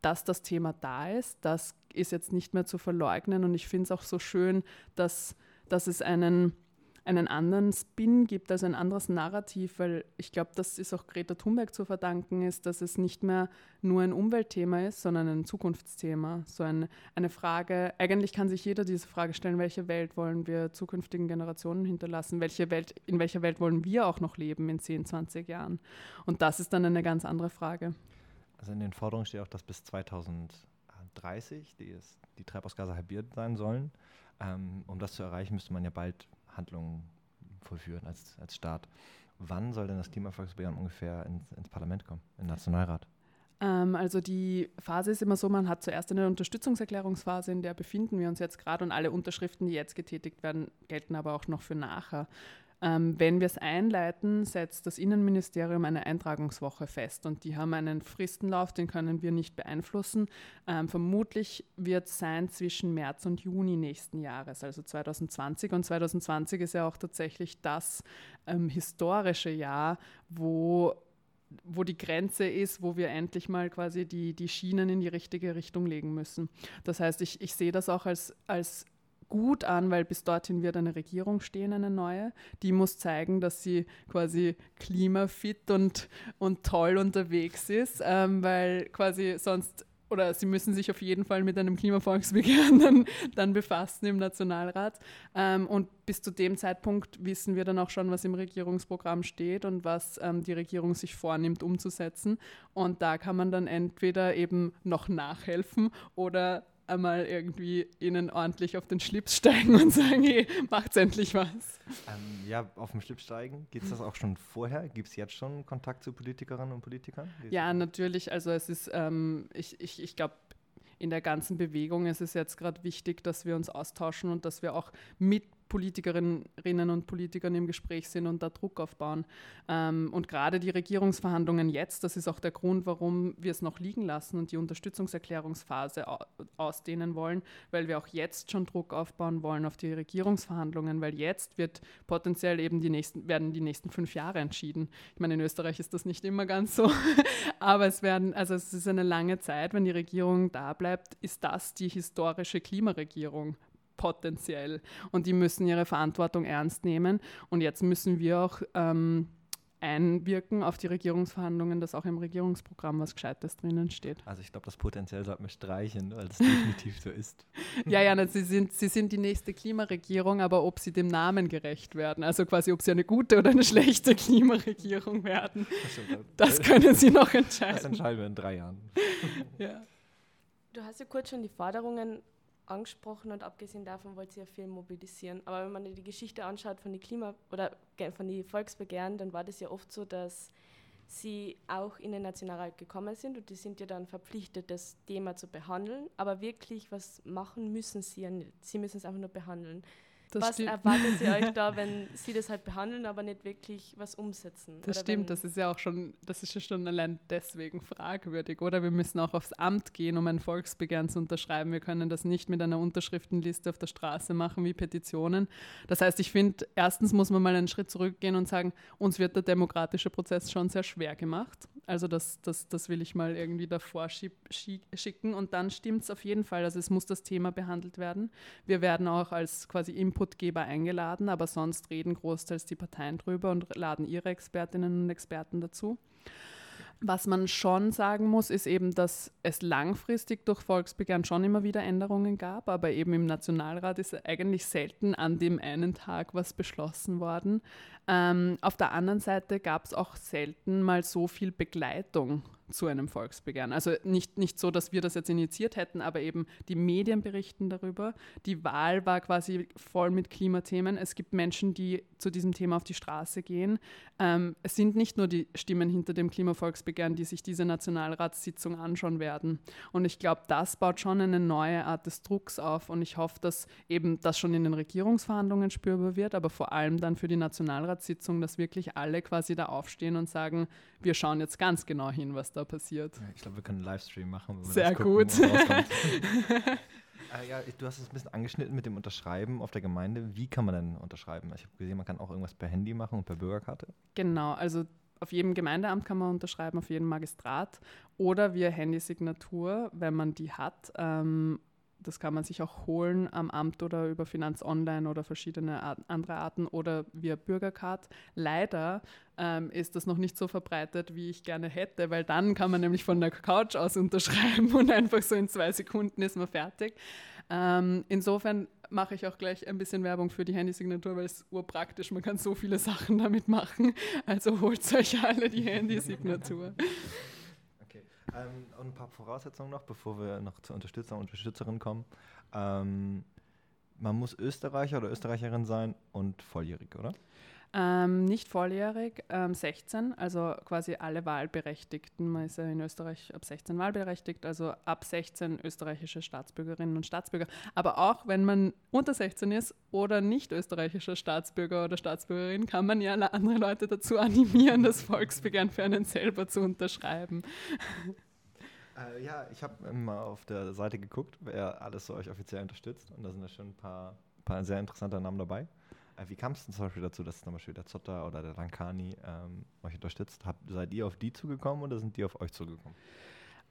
[SPEAKER 3] dass das Thema da ist, das ist jetzt nicht mehr zu verleugnen. Und ich finde es auch so schön, dass, dass es einen einen anderen Spin gibt, also ein anderes Narrativ, weil ich glaube, das ist auch Greta Thunberg zu verdanken, ist, dass es nicht mehr nur ein Umweltthema ist, sondern ein Zukunftsthema. So ein, eine Frage, eigentlich kann sich jeder diese Frage stellen, welche Welt wollen wir zukünftigen Generationen hinterlassen, welche Welt, in welcher Welt wollen wir auch noch leben in 10, 20 Jahren. Und das ist dann eine ganz andere Frage.
[SPEAKER 1] Also in den Forderungen steht auch, dass bis 2030 die, die Treibhausgase halbiert sein sollen. Ähm, um das zu erreichen, müsste man ja bald Handlungen vollführen als, als Staat. Wann soll denn das Klimavolksbegehren ungefähr ins, ins Parlament kommen, im Nationalrat?
[SPEAKER 3] Ähm, also die Phase ist immer so, man hat zuerst eine Unterstützungserklärungsphase, in der befinden wir uns jetzt gerade und alle Unterschriften, die jetzt getätigt werden, gelten aber auch noch für nachher. Ähm, wenn wir es einleiten, setzt das Innenministerium eine Eintragungswoche fest und die haben einen Fristenlauf, den können wir nicht beeinflussen. Ähm, vermutlich wird es sein zwischen März und Juni nächsten Jahres, also 2020. Und 2020 ist ja auch tatsächlich das ähm, historische Jahr, wo wo die Grenze ist, wo wir endlich mal quasi die, die Schienen in die richtige Richtung legen müssen. Das heißt, ich, ich sehe das auch als, als gut an, weil bis dorthin wird eine Regierung stehen, eine neue. Die muss zeigen, dass sie quasi klimafit und, und toll unterwegs ist, ähm, weil quasi sonst oder sie müssen sich auf jeden Fall mit einem Klimavolksbegehren dann, dann befassen im Nationalrat. Ähm, und bis zu dem Zeitpunkt wissen wir dann auch schon, was im Regierungsprogramm steht und was ähm, die Regierung sich vornimmt umzusetzen. Und da kann man dann entweder eben noch nachhelfen oder einmal irgendwie ihnen ordentlich auf den Schlips steigen und sagen, hey, macht's endlich was.
[SPEAKER 1] Ähm, ja, auf den Schlips steigen, geht es das auch schon vorher? Gibt es jetzt schon Kontakt zu Politikerinnen und Politikern?
[SPEAKER 3] Ja, natürlich. Also es ist, ähm, ich, ich, ich glaube, in der ganzen Bewegung ist es jetzt gerade wichtig, dass wir uns austauschen und dass wir auch mit Politikerinnen und Politikern im Gespräch sind und da Druck aufbauen. Ähm, und gerade die Regierungsverhandlungen jetzt, das ist auch der Grund, warum wir es noch liegen lassen und die Unterstützungserklärungsphase ausdehnen wollen, weil wir auch jetzt schon Druck aufbauen wollen auf die Regierungsverhandlungen, weil jetzt wird potenziell eben die nächsten, werden die nächsten fünf Jahre entschieden. Ich meine, in Österreich ist das nicht immer ganz so, (laughs) aber es werden, also es ist eine lange Zeit, wenn die Regierung da bleibt, ist das die historische Klimaregierung potenziell. Und die müssen ihre Verantwortung ernst nehmen. Und jetzt müssen wir auch ähm, einwirken auf die Regierungsverhandlungen, dass auch im Regierungsprogramm was Gescheites drinnen steht.
[SPEAKER 1] Also ich glaube, das Potenzial sollten wir streichen, weil es definitiv so ist. (laughs)
[SPEAKER 3] Ja, ja, sie, sind, sie sind die nächste Klimaregierung, aber ob sie dem Namen gerecht werden, also quasi ob sie eine gute oder eine schlechte Klimaregierung werden, das können sie noch entscheiden. Das
[SPEAKER 1] entscheiden wir in drei Jahren. (laughs)
[SPEAKER 2] Ja. Du hast ja kurz schon die Forderungen angesprochen und abgesehen davon wollte sie ja viel mobilisieren. Aber wenn man die Geschichte anschaut von den Klima- oder von den Volksbegehren, dann war das ja oft so, dass sie auch in den Nationalrat gekommen sind und die sind ja dann verpflichtet, das Thema zu behandeln. Aber wirklich was machen müssen sie ja nicht. Sie müssen es einfach nur behandeln. Das was stimmt. erwartet ihr euch da, (laughs) wenn sie das halt behandeln, aber nicht wirklich was umsetzen?
[SPEAKER 3] Das stimmt, das ist ja auch schon, das ist ja schon allein deswegen fragwürdig, oder? Wir müssen auch aufs Amt gehen, um ein Volksbegehren zu unterschreiben. Wir können das nicht mit einer Unterschriftenliste auf der Straße machen wie Petitionen. Das heißt, ich finde, erstens muss man mal einen Schritt zurückgehen und sagen, uns wird der demokratische Prozess schon sehr schwer gemacht. Also das, das, das will ich mal irgendwie davor schicken. Und dann stimmt es auf jeden Fall. Also es muss das Thema behandelt werden. Wir werden auch als quasi Inputgeber eingeladen, aber sonst reden großteils die Parteien drüber und laden ihre Expertinnen und Experten dazu. Was man schon sagen muss, ist eben, dass es langfristig durch Volksbegehren schon immer wieder Änderungen gab, aber eben im Nationalrat ist eigentlich selten an dem einen Tag was beschlossen worden. Ähm, auf der anderen Seite gab es auch selten mal so viel Begleitung zu einem Volksbegehren. Also nicht, nicht so, dass wir das jetzt initiiert hätten, aber eben die Medien berichten darüber. Die Wahl war quasi voll mit Klimathemen. Es gibt Menschen, die zu diesem Thema auf die Straße gehen. Ähm, es sind nicht nur die Stimmen hinter dem Klimavolksbegehren, die sich diese Nationalratssitzung anschauen werden. Und ich glaube, das baut schon eine neue Art des Drucks auf. Und ich hoffe, dass eben das schon in den Regierungsverhandlungen spürbar wird, aber vor allem dann für die Nationalratssitzung, dass wirklich alle quasi da aufstehen und sagen, wir schauen jetzt ganz genau hin, was da passiert.
[SPEAKER 1] Ja, ich glaube, wir können einen Livestream machen.
[SPEAKER 3] Sehr gut. (laughs) (laughs)
[SPEAKER 1] Äh, ja, du hast es ein bisschen angeschnitten mit dem Unterschreiben auf der Gemeinde. Wie kann man denn unterschreiben? Ich habe gesehen, man kann auch irgendwas per Handy machen und per Bürgerkarte.
[SPEAKER 3] Genau, also auf jedem Gemeindeamt kann man unterschreiben, auf jedem Magistrat oder via Handysignatur, wenn man die hat. Ähm, das kann man sich auch holen am Amt oder über Finanz Online oder verschiedene Art, andere Arten oder via Bürgercard. Leider ähm, ist das noch nicht so verbreitet, wie ich gerne hätte, weil dann kann man nämlich von der Couch aus unterschreiben (laughs) und einfach so in zwei Sekunden ist man fertig. Ähm, insofern mache ich auch gleich ein bisschen Werbung für die Handysignatur, weil es urpraktisch, man kann so viele Sachen damit machen. Also holt euch alle die (laughs) Handysignatur.
[SPEAKER 1] Ähm, und ein paar Voraussetzungen noch, bevor wir noch zur Unterstützer und Unterstützerin kommen. Ähm, man muss Österreicher oder Österreicherin sein und volljährig, oder?
[SPEAKER 3] Ähm, nicht volljährig, ähm, 16, also quasi alle Wahlberechtigten. Man ist ja in Österreich ab 16 wahlberechtigt, also ab 16 österreichische Staatsbürgerinnen und Staatsbürger. Aber auch wenn man unter 16 ist oder nicht österreichischer Staatsbürger oder Staatsbürgerin, kann man ja andere Leute dazu animieren, das Volksbegehren für einen selber zu unterschreiben. (laughs)
[SPEAKER 1] Äh, ja, ich habe mal auf der Seite geguckt, wer alles so euch offiziell unterstützt. Und da sind ja schon ein paar, paar sehr interessante Namen dabei. Äh, wie kam es denn zum Beispiel dazu, dass zum Beispiel der Zotter oder der Lankani ähm, euch unterstützt? Habt, seid ihr auf die zugekommen oder sind die auf euch zugekommen?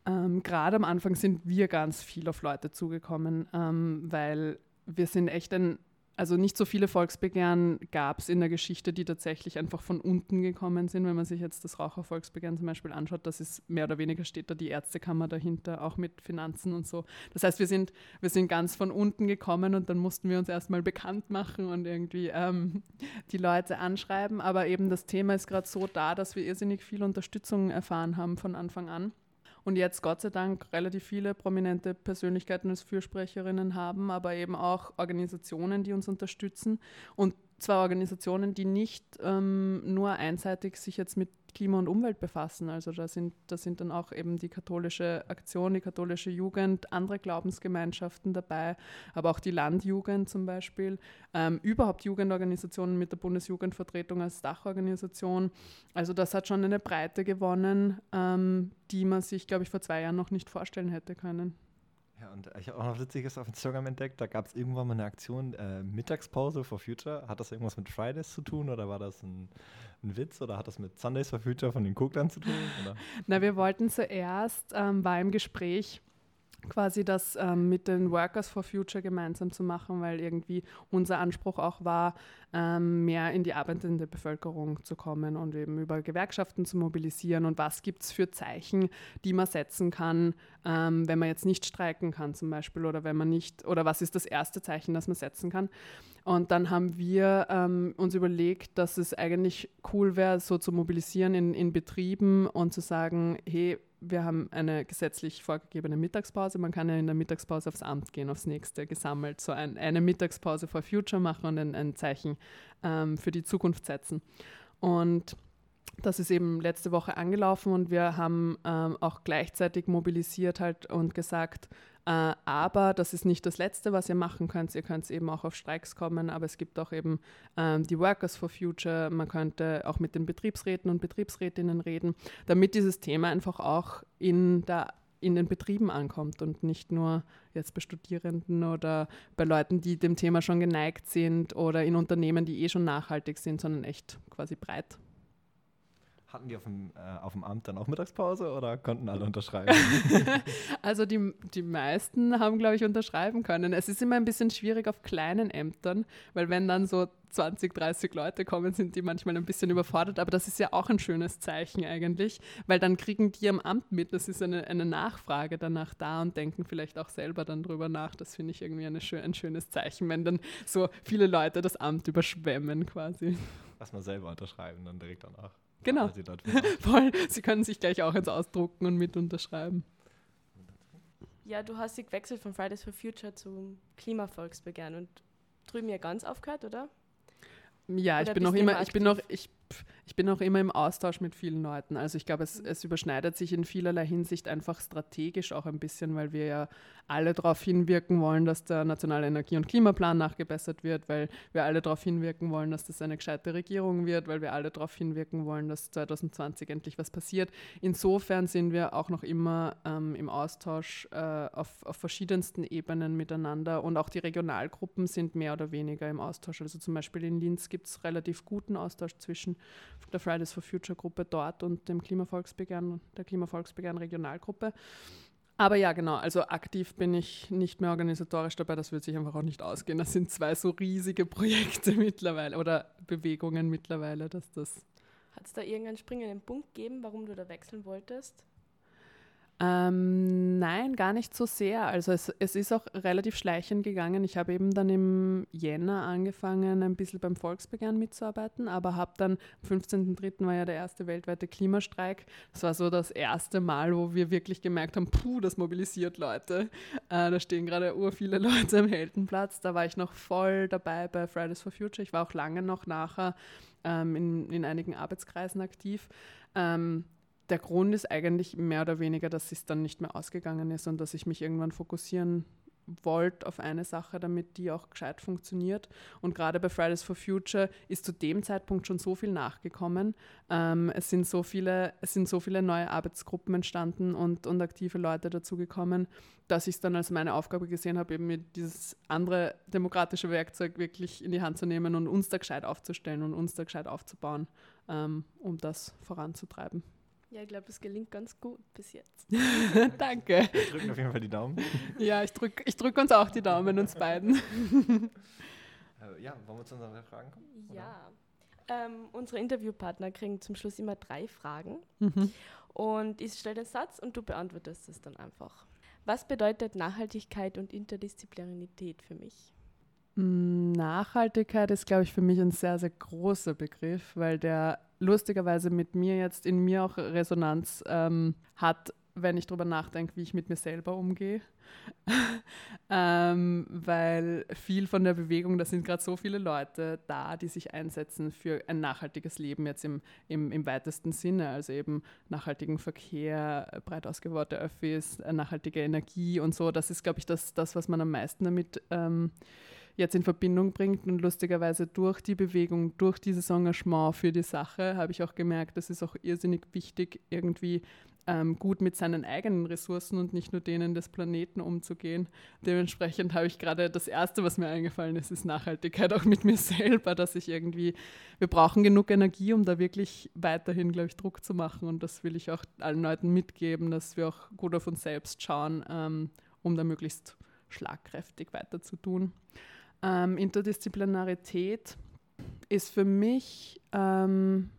[SPEAKER 3] Ähm, Gerade am Anfang sind wir ganz viel auf Leute zugekommen, ähm, weil wir sind echt ein also nicht so viele Volksbegehren gab es in der Geschichte, die tatsächlich einfach von unten gekommen sind. Wenn man sich jetzt das Rauchervolksbegehren zum Beispiel anschaut, das ist mehr oder weniger steht da die Ärztekammer dahinter, auch mit Finanzen und so. Das heißt, wir sind, wir sind ganz von unten gekommen und dann mussten wir uns erstmal bekannt machen und irgendwie ähm, die Leute anschreiben. Aber eben das Thema ist gerade so da, dass wir irrsinnig viel Unterstützung erfahren haben von Anfang an und jetzt Gott sei Dank relativ viele prominente Persönlichkeiten als Fürsprecherinnen haben, aber eben auch Organisationen, die uns unterstützen. Und zwar Organisationen, die nicht ähm, nur einseitig sich jetzt mit Klima und Umwelt befassen. Also da sind, da sind dann auch eben die katholische Aktion, die katholische Jugend, andere Glaubensgemeinschaften dabei, aber auch die Landjugend zum Beispiel, ähm, überhaupt Jugendorganisationen mit der Bundesjugendvertretung als Dachorganisation. Also das hat schon eine Breite gewonnen, ähm, die man sich, glaube ich, vor zwei Jahren noch nicht vorstellen hätte können.
[SPEAKER 1] Ja, und ich habe auch noch Witziges auf Instagram entdeckt. Da gab es irgendwann mal eine Aktion, äh, Mittagspause for Future. Hat das irgendwas mit Fridays zu tun oder war das ein, ein Witz oder hat das mit Sundays for Future von den Koglern zu tun? Oder?
[SPEAKER 3] Na, wir wollten zuerst, ähm, im Gespräch, quasi das ähm, mit den Workers for Future gemeinsam zu machen, weil irgendwie unser Anspruch auch war, ähm, mehr in die arbeitende Bevölkerung zu kommen und eben über Gewerkschaften zu mobilisieren und was gibt es für Zeichen, die man setzen kann, ähm, wenn man jetzt nicht streiken kann zum Beispiel oder wenn man nicht, oder was ist das erste Zeichen, das man setzen kann. Und dann haben wir ähm, uns überlegt, dass es eigentlich cool wäre, so zu mobilisieren in, in Betrieben und zu sagen, hey, wir haben eine gesetzlich vorgegebene Mittagspause. Man kann ja in der Mittagspause aufs Amt gehen, aufs nächste gesammelt, so ein, eine Mittagspause for Future machen und ein, ein Zeichen ähm, für die Zukunft setzen. Und das ist eben letzte Woche angelaufen und wir haben ähm, auch gleichzeitig mobilisiert halt und gesagt, äh, aber das ist nicht das Letzte, was ihr machen könnt. Ihr könnt eben auch auf Streiks kommen, aber es gibt auch eben ähm, die Workers for Future. Man könnte auch mit den Betriebsräten und Betriebsrätinnen reden, damit dieses Thema einfach auch in der in den Betrieben ankommt und nicht nur jetzt bei Studierenden oder bei Leuten, die dem Thema schon geneigt sind oder in Unternehmen, die eh schon nachhaltig sind, sondern echt quasi breit.
[SPEAKER 1] Hatten die auf dem, äh, auf dem Amt dann auch Mittagspause oder konnten alle (laughs) unterschreiben? (laughs)
[SPEAKER 3] also die, die meisten haben, glaube ich, unterschreiben können. Es ist immer ein bisschen schwierig auf kleinen Ämtern, weil wenn dann so 20, 30 Leute kommen, sind die manchmal ein bisschen überfordert. Aber das ist ja auch ein schönes Zeichen eigentlich, weil dann kriegen die am Amt mit. Das ist eine, eine Nachfrage danach da und denken vielleicht auch selber dann drüber nach. Das finde ich irgendwie eine, ein schönes Zeichen, wenn dann so viele Leute das Amt überschwemmen quasi.
[SPEAKER 1] Was man selber unterschreiben dann direkt danach.
[SPEAKER 3] Genau. (laughs) Voll. Sie können sich gleich auch ins Ausdrucken und mit unterschreiben.
[SPEAKER 2] Ja, du hast dich gewechselt von Fridays for Future zum Klimavolksbegehren und drüben ja ganz aufgehört, oder?
[SPEAKER 3] Ja, ich bin noch immer, ich bin noch, ich ich bin auch immer im Austausch mit vielen Leuten. Also ich glaube, es, es, überschneidet sich in vielerlei Hinsicht einfach strategisch auch ein bisschen, weil wir ja alle darauf hinwirken wollen, dass der nationale Energie- und Klimaplan nachgebessert wird, weil wir alle darauf hinwirken wollen, dass das eine gescheite Regierung wird, weil wir alle darauf hinwirken wollen, dass 2020 endlich was passiert. Insofern sind wir auch noch immer ähm, im Austausch äh, auf, auf verschiedensten Ebenen miteinander und auch die Regionalgruppen sind mehr oder weniger im Austausch. Also zum Beispiel in Linz gibt es relativ guten Austausch zwischen der Fridays for Future Gruppe dort und dem Klimavolksbegehren, der Klimavolksbegehren Regionalgruppe. Aber ja, genau, also aktiv bin ich nicht mehr organisatorisch dabei, das wird sich einfach auch nicht ausgehen. Das sind zwei so riesige Projekte (laughs) mittlerweile oder Bewegungen mittlerweile, dass das.
[SPEAKER 2] Hat es da irgendeinen springenden Punkt gegeben, warum du da wechseln wolltest?
[SPEAKER 3] Ähm, nein, gar nicht so sehr. Also es, es ist auch relativ schleichend gegangen. Ich habe eben dann im Jänner angefangen, ein bisschen beim Volksbegehren mitzuarbeiten, aber habe dann, am 15.03. war ja der erste weltweite Klimastreik. Das war so das erste Mal, wo wir wirklich gemerkt haben, puh, das mobilisiert Leute. Äh, da stehen gerade ur viele (laughs) Leute am Heldenplatz. Da war ich noch voll dabei bei Fridays for Future. Ich war auch lange noch nachher ähm, in, in einigen Arbeitskreisen aktiv. Ähm, der Grund ist eigentlich mehr oder weniger, dass es dann nicht mehr ausgegangen ist und dass ich mich irgendwann fokussieren wollte auf eine Sache, damit die auch gescheit funktioniert. Und gerade bei Fridays for Future ist zu dem Zeitpunkt schon so viel nachgekommen. Ähm, es, sind so viele, es sind so viele neue Arbeitsgruppen entstanden und, und aktive Leute dazugekommen, dass ich es dann als meine Aufgabe gesehen habe, eben dieses andere demokratische Werkzeug wirklich in die Hand zu nehmen und uns da gescheit aufzustellen und uns da gescheit aufzubauen, ähm, um das voranzutreiben.
[SPEAKER 2] Ja, ich glaube, es gelingt ganz gut bis jetzt. (laughs) (laughs)
[SPEAKER 3] Danke.
[SPEAKER 1] Wir drücken auf jeden Fall die Daumen. (laughs)
[SPEAKER 3] Ja, ich drücke ich drück uns auch die Daumen, uns beiden.
[SPEAKER 1] Äh, ja, wollen wir zu unseren Fragen kommen?
[SPEAKER 2] Ja. Ähm, unsere Interviewpartner kriegen zum Schluss immer drei Fragen. Mhm. Und ich stelle den Satz und du beantwortest es dann einfach. Was bedeutet Nachhaltigkeit und Interdisziplinarität für mich?
[SPEAKER 3] Mm, Nachhaltigkeit ist, glaube ich, für mich ein sehr, sehr großer Begriff, weil der lustigerweise mit mir jetzt in mir auch Resonanz ähm, hat, wenn ich darüber nachdenke, wie ich mit mir selber umgehe. (laughs) ähm, weil viel von der Bewegung, da sind gerade so viele Leute da, die sich einsetzen für ein nachhaltiges Leben jetzt im, im, im weitesten Sinne, also eben nachhaltigen Verkehr, breit ausgebaute Öffis, nachhaltige Energie und so. Das ist, glaube ich, das, das, was man am meisten damit ähm, jetzt in Verbindung bringt. Und lustigerweise durch die Bewegung, durch dieses Engagement für die Sache, habe ich auch gemerkt, das ist auch irrsinnig wichtig, irgendwie ähm, gut mit seinen eigenen Ressourcen und nicht nur denen des Planeten umzugehen. Dementsprechend habe ich gerade das Erste, was mir eingefallen ist, ist Nachhaltigkeit auch mit mir selber, dass ich irgendwie, wir brauchen genug Energie, um da wirklich weiterhin, glaube ich, Druck zu machen. Und das will ich auch allen Leuten mitgeben, dass wir auch gut auf uns selbst schauen, ähm, um da möglichst schlagkräftig weiter zu tun. Ähm, Interdisziplinarität ist für mich ähm,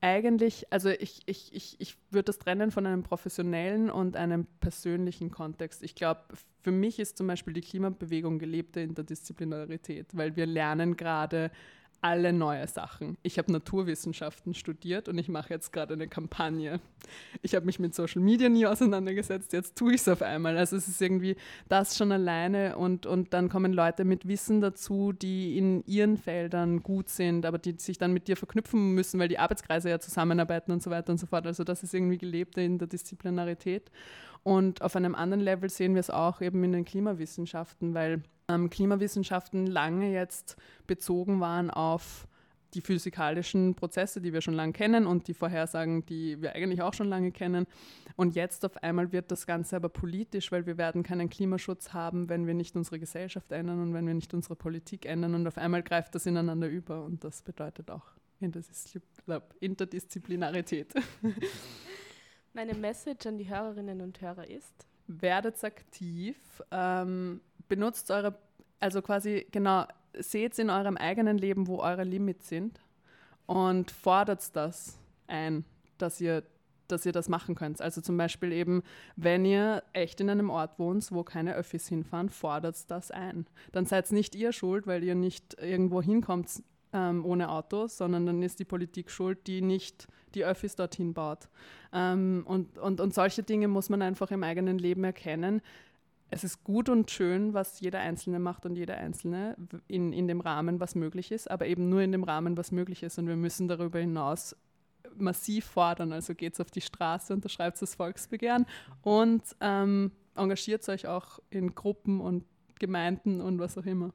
[SPEAKER 3] eigentlich, also ich, ich, ich, ich würde das trennen von einem professionellen und einem persönlichen Kontext. Ich glaube, für mich ist zum Beispiel die Klimabewegung gelebte Interdisziplinarität, weil wir lernen gerade alle neue Sachen. Ich habe Naturwissenschaften studiert und ich mache jetzt gerade eine Kampagne. Ich habe mich mit Social Media nie auseinandergesetzt, jetzt tue ich es auf einmal. Also es ist irgendwie das schon alleine und, und dann kommen Leute mit Wissen dazu, die in ihren Feldern gut sind, aber die sich dann mit dir verknüpfen müssen, weil die Arbeitskreise ja zusammenarbeiten und so weiter und so fort. Also das ist irgendwie gelebte Interdisziplinarität. Und auf einem anderen Level sehen wir es auch eben in den Klimawissenschaften, weil ähm, Klimawissenschaften lange jetzt bezogen waren auf die physikalischen Prozesse, die wir schon lange kennen und die Vorhersagen, die wir eigentlich auch schon lange kennen. Und jetzt auf einmal wird das Ganze aber politisch, weil wir werden keinen Klimaschutz haben, wenn wir nicht unsere Gesellschaft ändern und wenn wir nicht unsere Politik ändern. Und auf einmal greift das ineinander über und das bedeutet auch Interdisziplinarität.
[SPEAKER 2] Meine Message an die Hörerinnen und Hörer ist?
[SPEAKER 3] Werdet aktiv, ähm, benutzt eure, also quasi genau, seht in eurem eigenen Leben, wo eure Limits sind und fordert das ein, dass ihr dass ihr das machen könnt. Also zum Beispiel eben, wenn ihr echt in einem Ort wohnt, wo keine Öffis hinfahren, fordert das ein. Dann seid nicht ihr schuld, weil ihr nicht irgendwo hinkommt ähm, ohne Auto, sondern dann ist die Politik schuld, die nicht die Öffis dorthin baut. Ähm, und, und, und solche Dinge muss man einfach im eigenen Leben erkennen. Es ist gut und schön, was jeder Einzelne macht und jeder Einzelne in, in dem Rahmen, was möglich ist, aber eben nur in dem Rahmen, was möglich ist. Und wir müssen darüber hinaus massiv fordern. Also geht es auf die Straße, unterschreibt das Volksbegehren und ähm, engagiert euch auch in Gruppen und Gemeinden und was auch immer.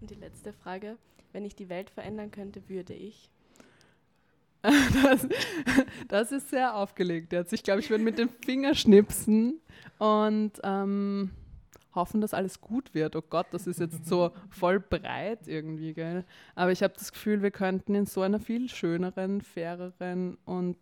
[SPEAKER 2] Und die letzte Frage, wenn ich die Welt verändern könnte, würde ich?
[SPEAKER 3] Das, das ist sehr aufgelegt jetzt. Ich glaube, ich würde mit dem Finger schnipsen und ähm, hoffen, dass alles gut wird. Oh Gott, das ist jetzt so voll breit irgendwie, gell? Aber ich habe das Gefühl, wir könnten in so einer viel schöneren, faireren und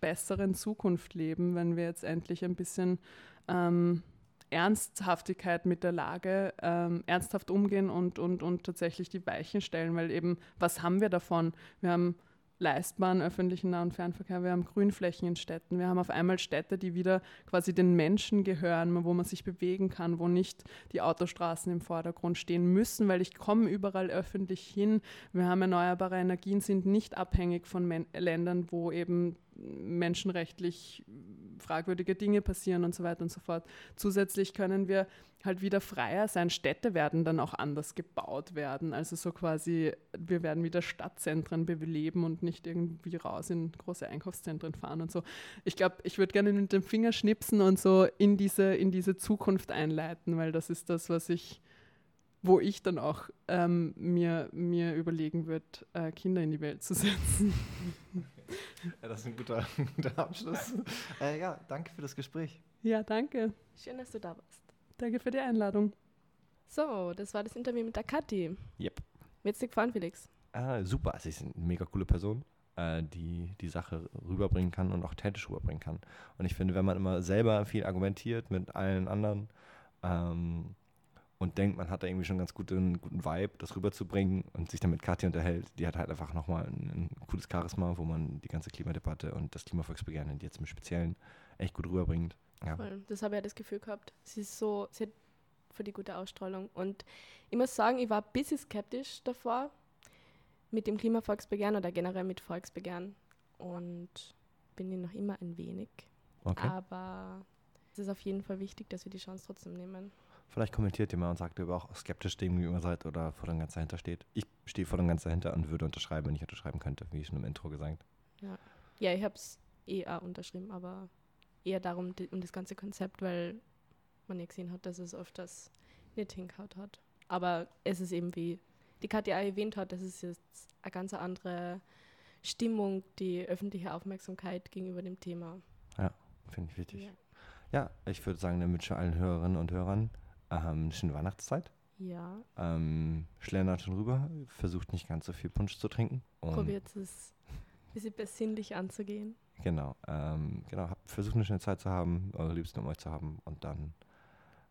[SPEAKER 3] besseren Zukunft leben, wenn wir jetzt endlich ein bisschen ähm, Ernsthaftigkeit mit der Lage ähm, ernsthaft umgehen und, und, und tatsächlich die Weichen stellen, weil eben, was haben wir davon? Wir haben leistbaren öffentlichen Nah- und Fernverkehr, wir haben Grünflächen in Städten, wir haben auf einmal Städte, die wieder quasi den Menschen gehören, wo man sich bewegen kann, wo nicht die Autostraßen im Vordergrund stehen müssen, weil ich komme überall öffentlich hin. Wir haben erneuerbare Energien, sind nicht abhängig von Men Ländern, wo eben menschenrechtlich fragwürdige Dinge passieren und so weiter und so fort. Zusätzlich können wir halt wieder freier sein. Städte werden dann auch anders gebaut werden. Also so quasi, wir werden wieder Stadtzentren beleben und nicht irgendwie raus in große Einkaufszentren fahren und so. Ich glaube, ich würde gerne mit dem Finger schnipsen und so in diese, in diese Zukunft einleiten, weil das ist das, was ich, wo ich dann auch ähm, mir, mir überlegen würde, äh, Kinder in die Welt zu (laughs) setzen.
[SPEAKER 1] Ja, das ist ein guter, (laughs) guter Abschluss. Äh, ja, danke für das Gespräch.
[SPEAKER 3] Ja, danke.
[SPEAKER 2] Schön, dass du da warst.
[SPEAKER 3] Danke für die Einladung.
[SPEAKER 2] So, das war das Interview mit der Kathi.
[SPEAKER 1] Yep.
[SPEAKER 2] Wird's dir gefallen, Felix?
[SPEAKER 1] Ah, super, sie ist eine mega coole Person, äh, die die Sache rüberbringen kann und auch authentisch rüberbringen kann. Und ich finde, wenn man immer selber viel argumentiert mit allen anderen ähm, und denkt, man hat da irgendwie schon ganz guten, guten Vibe, das rüberzubringen und sich dann mit Kathi unterhält, die hat halt einfach nochmal ein, ein cooles Charisma, wo man die ganze Klimadebatte und das Klimavolksbegehren jetzt im Speziellen echt gut rüberbringt. Ja.
[SPEAKER 2] Voll. Das habe ich ja das Gefühl gehabt. Sie ist so, sie hat für die gute Ausstrahlung. Und ich muss sagen, ich war ein bisschen skeptisch davor mit dem Klimavolksbegehren oder generell mit Volksbegehren. Und bin ich noch immer ein wenig.
[SPEAKER 1] Okay.
[SPEAKER 2] Aber es ist auf jeden Fall wichtig, dass wir die Chance trotzdem nehmen.
[SPEAKER 1] Vielleicht kommentiert ihr mal und sagt, ob ihr auch skeptisch dem gegenüber seid oder vor dem Ganzen dahinter steht. Ich stehe vor dem Ganzen dahinter und würde unterschreiben, wenn ich unterschreiben könnte, wie schon im Intro gesagt.
[SPEAKER 2] Ja, ja ich habe es eh auch unterschrieben, aber eher darum, um das ganze Konzept, weil man ja gesehen hat, dass es öfters nicht hingehaut hat. Aber es ist eben wie die Katja erwähnt hat, das ist jetzt eine ganz andere Stimmung, die öffentliche Aufmerksamkeit gegenüber dem Thema.
[SPEAKER 1] Ja, finde ich wichtig. Ja. ja. ich würde sagen, dann wünsche allen Hörerinnen und Hörern ähm, schöne Weihnachtszeit.
[SPEAKER 2] Ja.
[SPEAKER 1] Ähm, schlendert schon rüber, versucht nicht ganz so viel Punsch zu trinken.
[SPEAKER 2] Probiert es ein bisschen besinnlich anzugehen.
[SPEAKER 1] Genau, ähm, genau. Hab, versucht eine schöne Zeit zu haben, eure Liebsten um euch zu haben und dann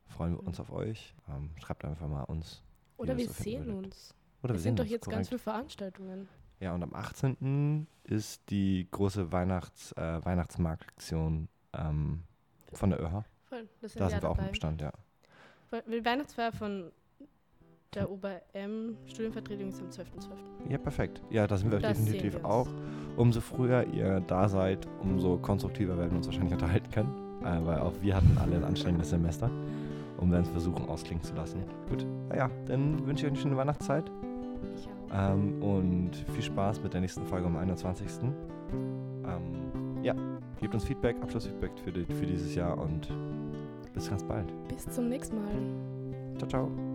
[SPEAKER 1] freuen wir uns auf euch. Ähm, schreibt einfach mal uns.
[SPEAKER 2] Oder wir sehen würdet. uns.
[SPEAKER 1] Oder wir,
[SPEAKER 2] wir
[SPEAKER 1] sind
[SPEAKER 2] doch jetzt
[SPEAKER 1] korrekt.
[SPEAKER 2] ganz viele Veranstaltungen.
[SPEAKER 1] Ja, und am 18. ist die große Weihnachts, äh, Weihnachtsmarktaktion ähm, von der ÖH.
[SPEAKER 2] Voll, das
[SPEAKER 1] da sind wir auch im Stand, ja.
[SPEAKER 2] Die Weihnachtsfeier von der OBM Studienvertretung ist am 12.12.
[SPEAKER 1] Ja, perfekt. Ja, da sind wir
[SPEAKER 2] Das
[SPEAKER 1] definitiv
[SPEAKER 2] wir
[SPEAKER 1] auch. Umso früher ihr da seid, umso konstruktiver werden wir uns wahrscheinlich unterhalten können. Äh, weil auch wir hatten alle ein anstrengendes Semester, um dann versuchen ausklingen zu lassen. Gut, naja, dann wünsche ich euch eine schöne Weihnachtszeit.
[SPEAKER 2] Ich auch.
[SPEAKER 1] Ähm, und viel Spaß mit der nächsten Folge am 21. Ähm, ja, gebt uns Feedback, Abschlussfeedback für, die, für dieses Jahr und bis ganz bald.
[SPEAKER 2] Bis zum nächsten Mal.
[SPEAKER 1] Ciao, ciao.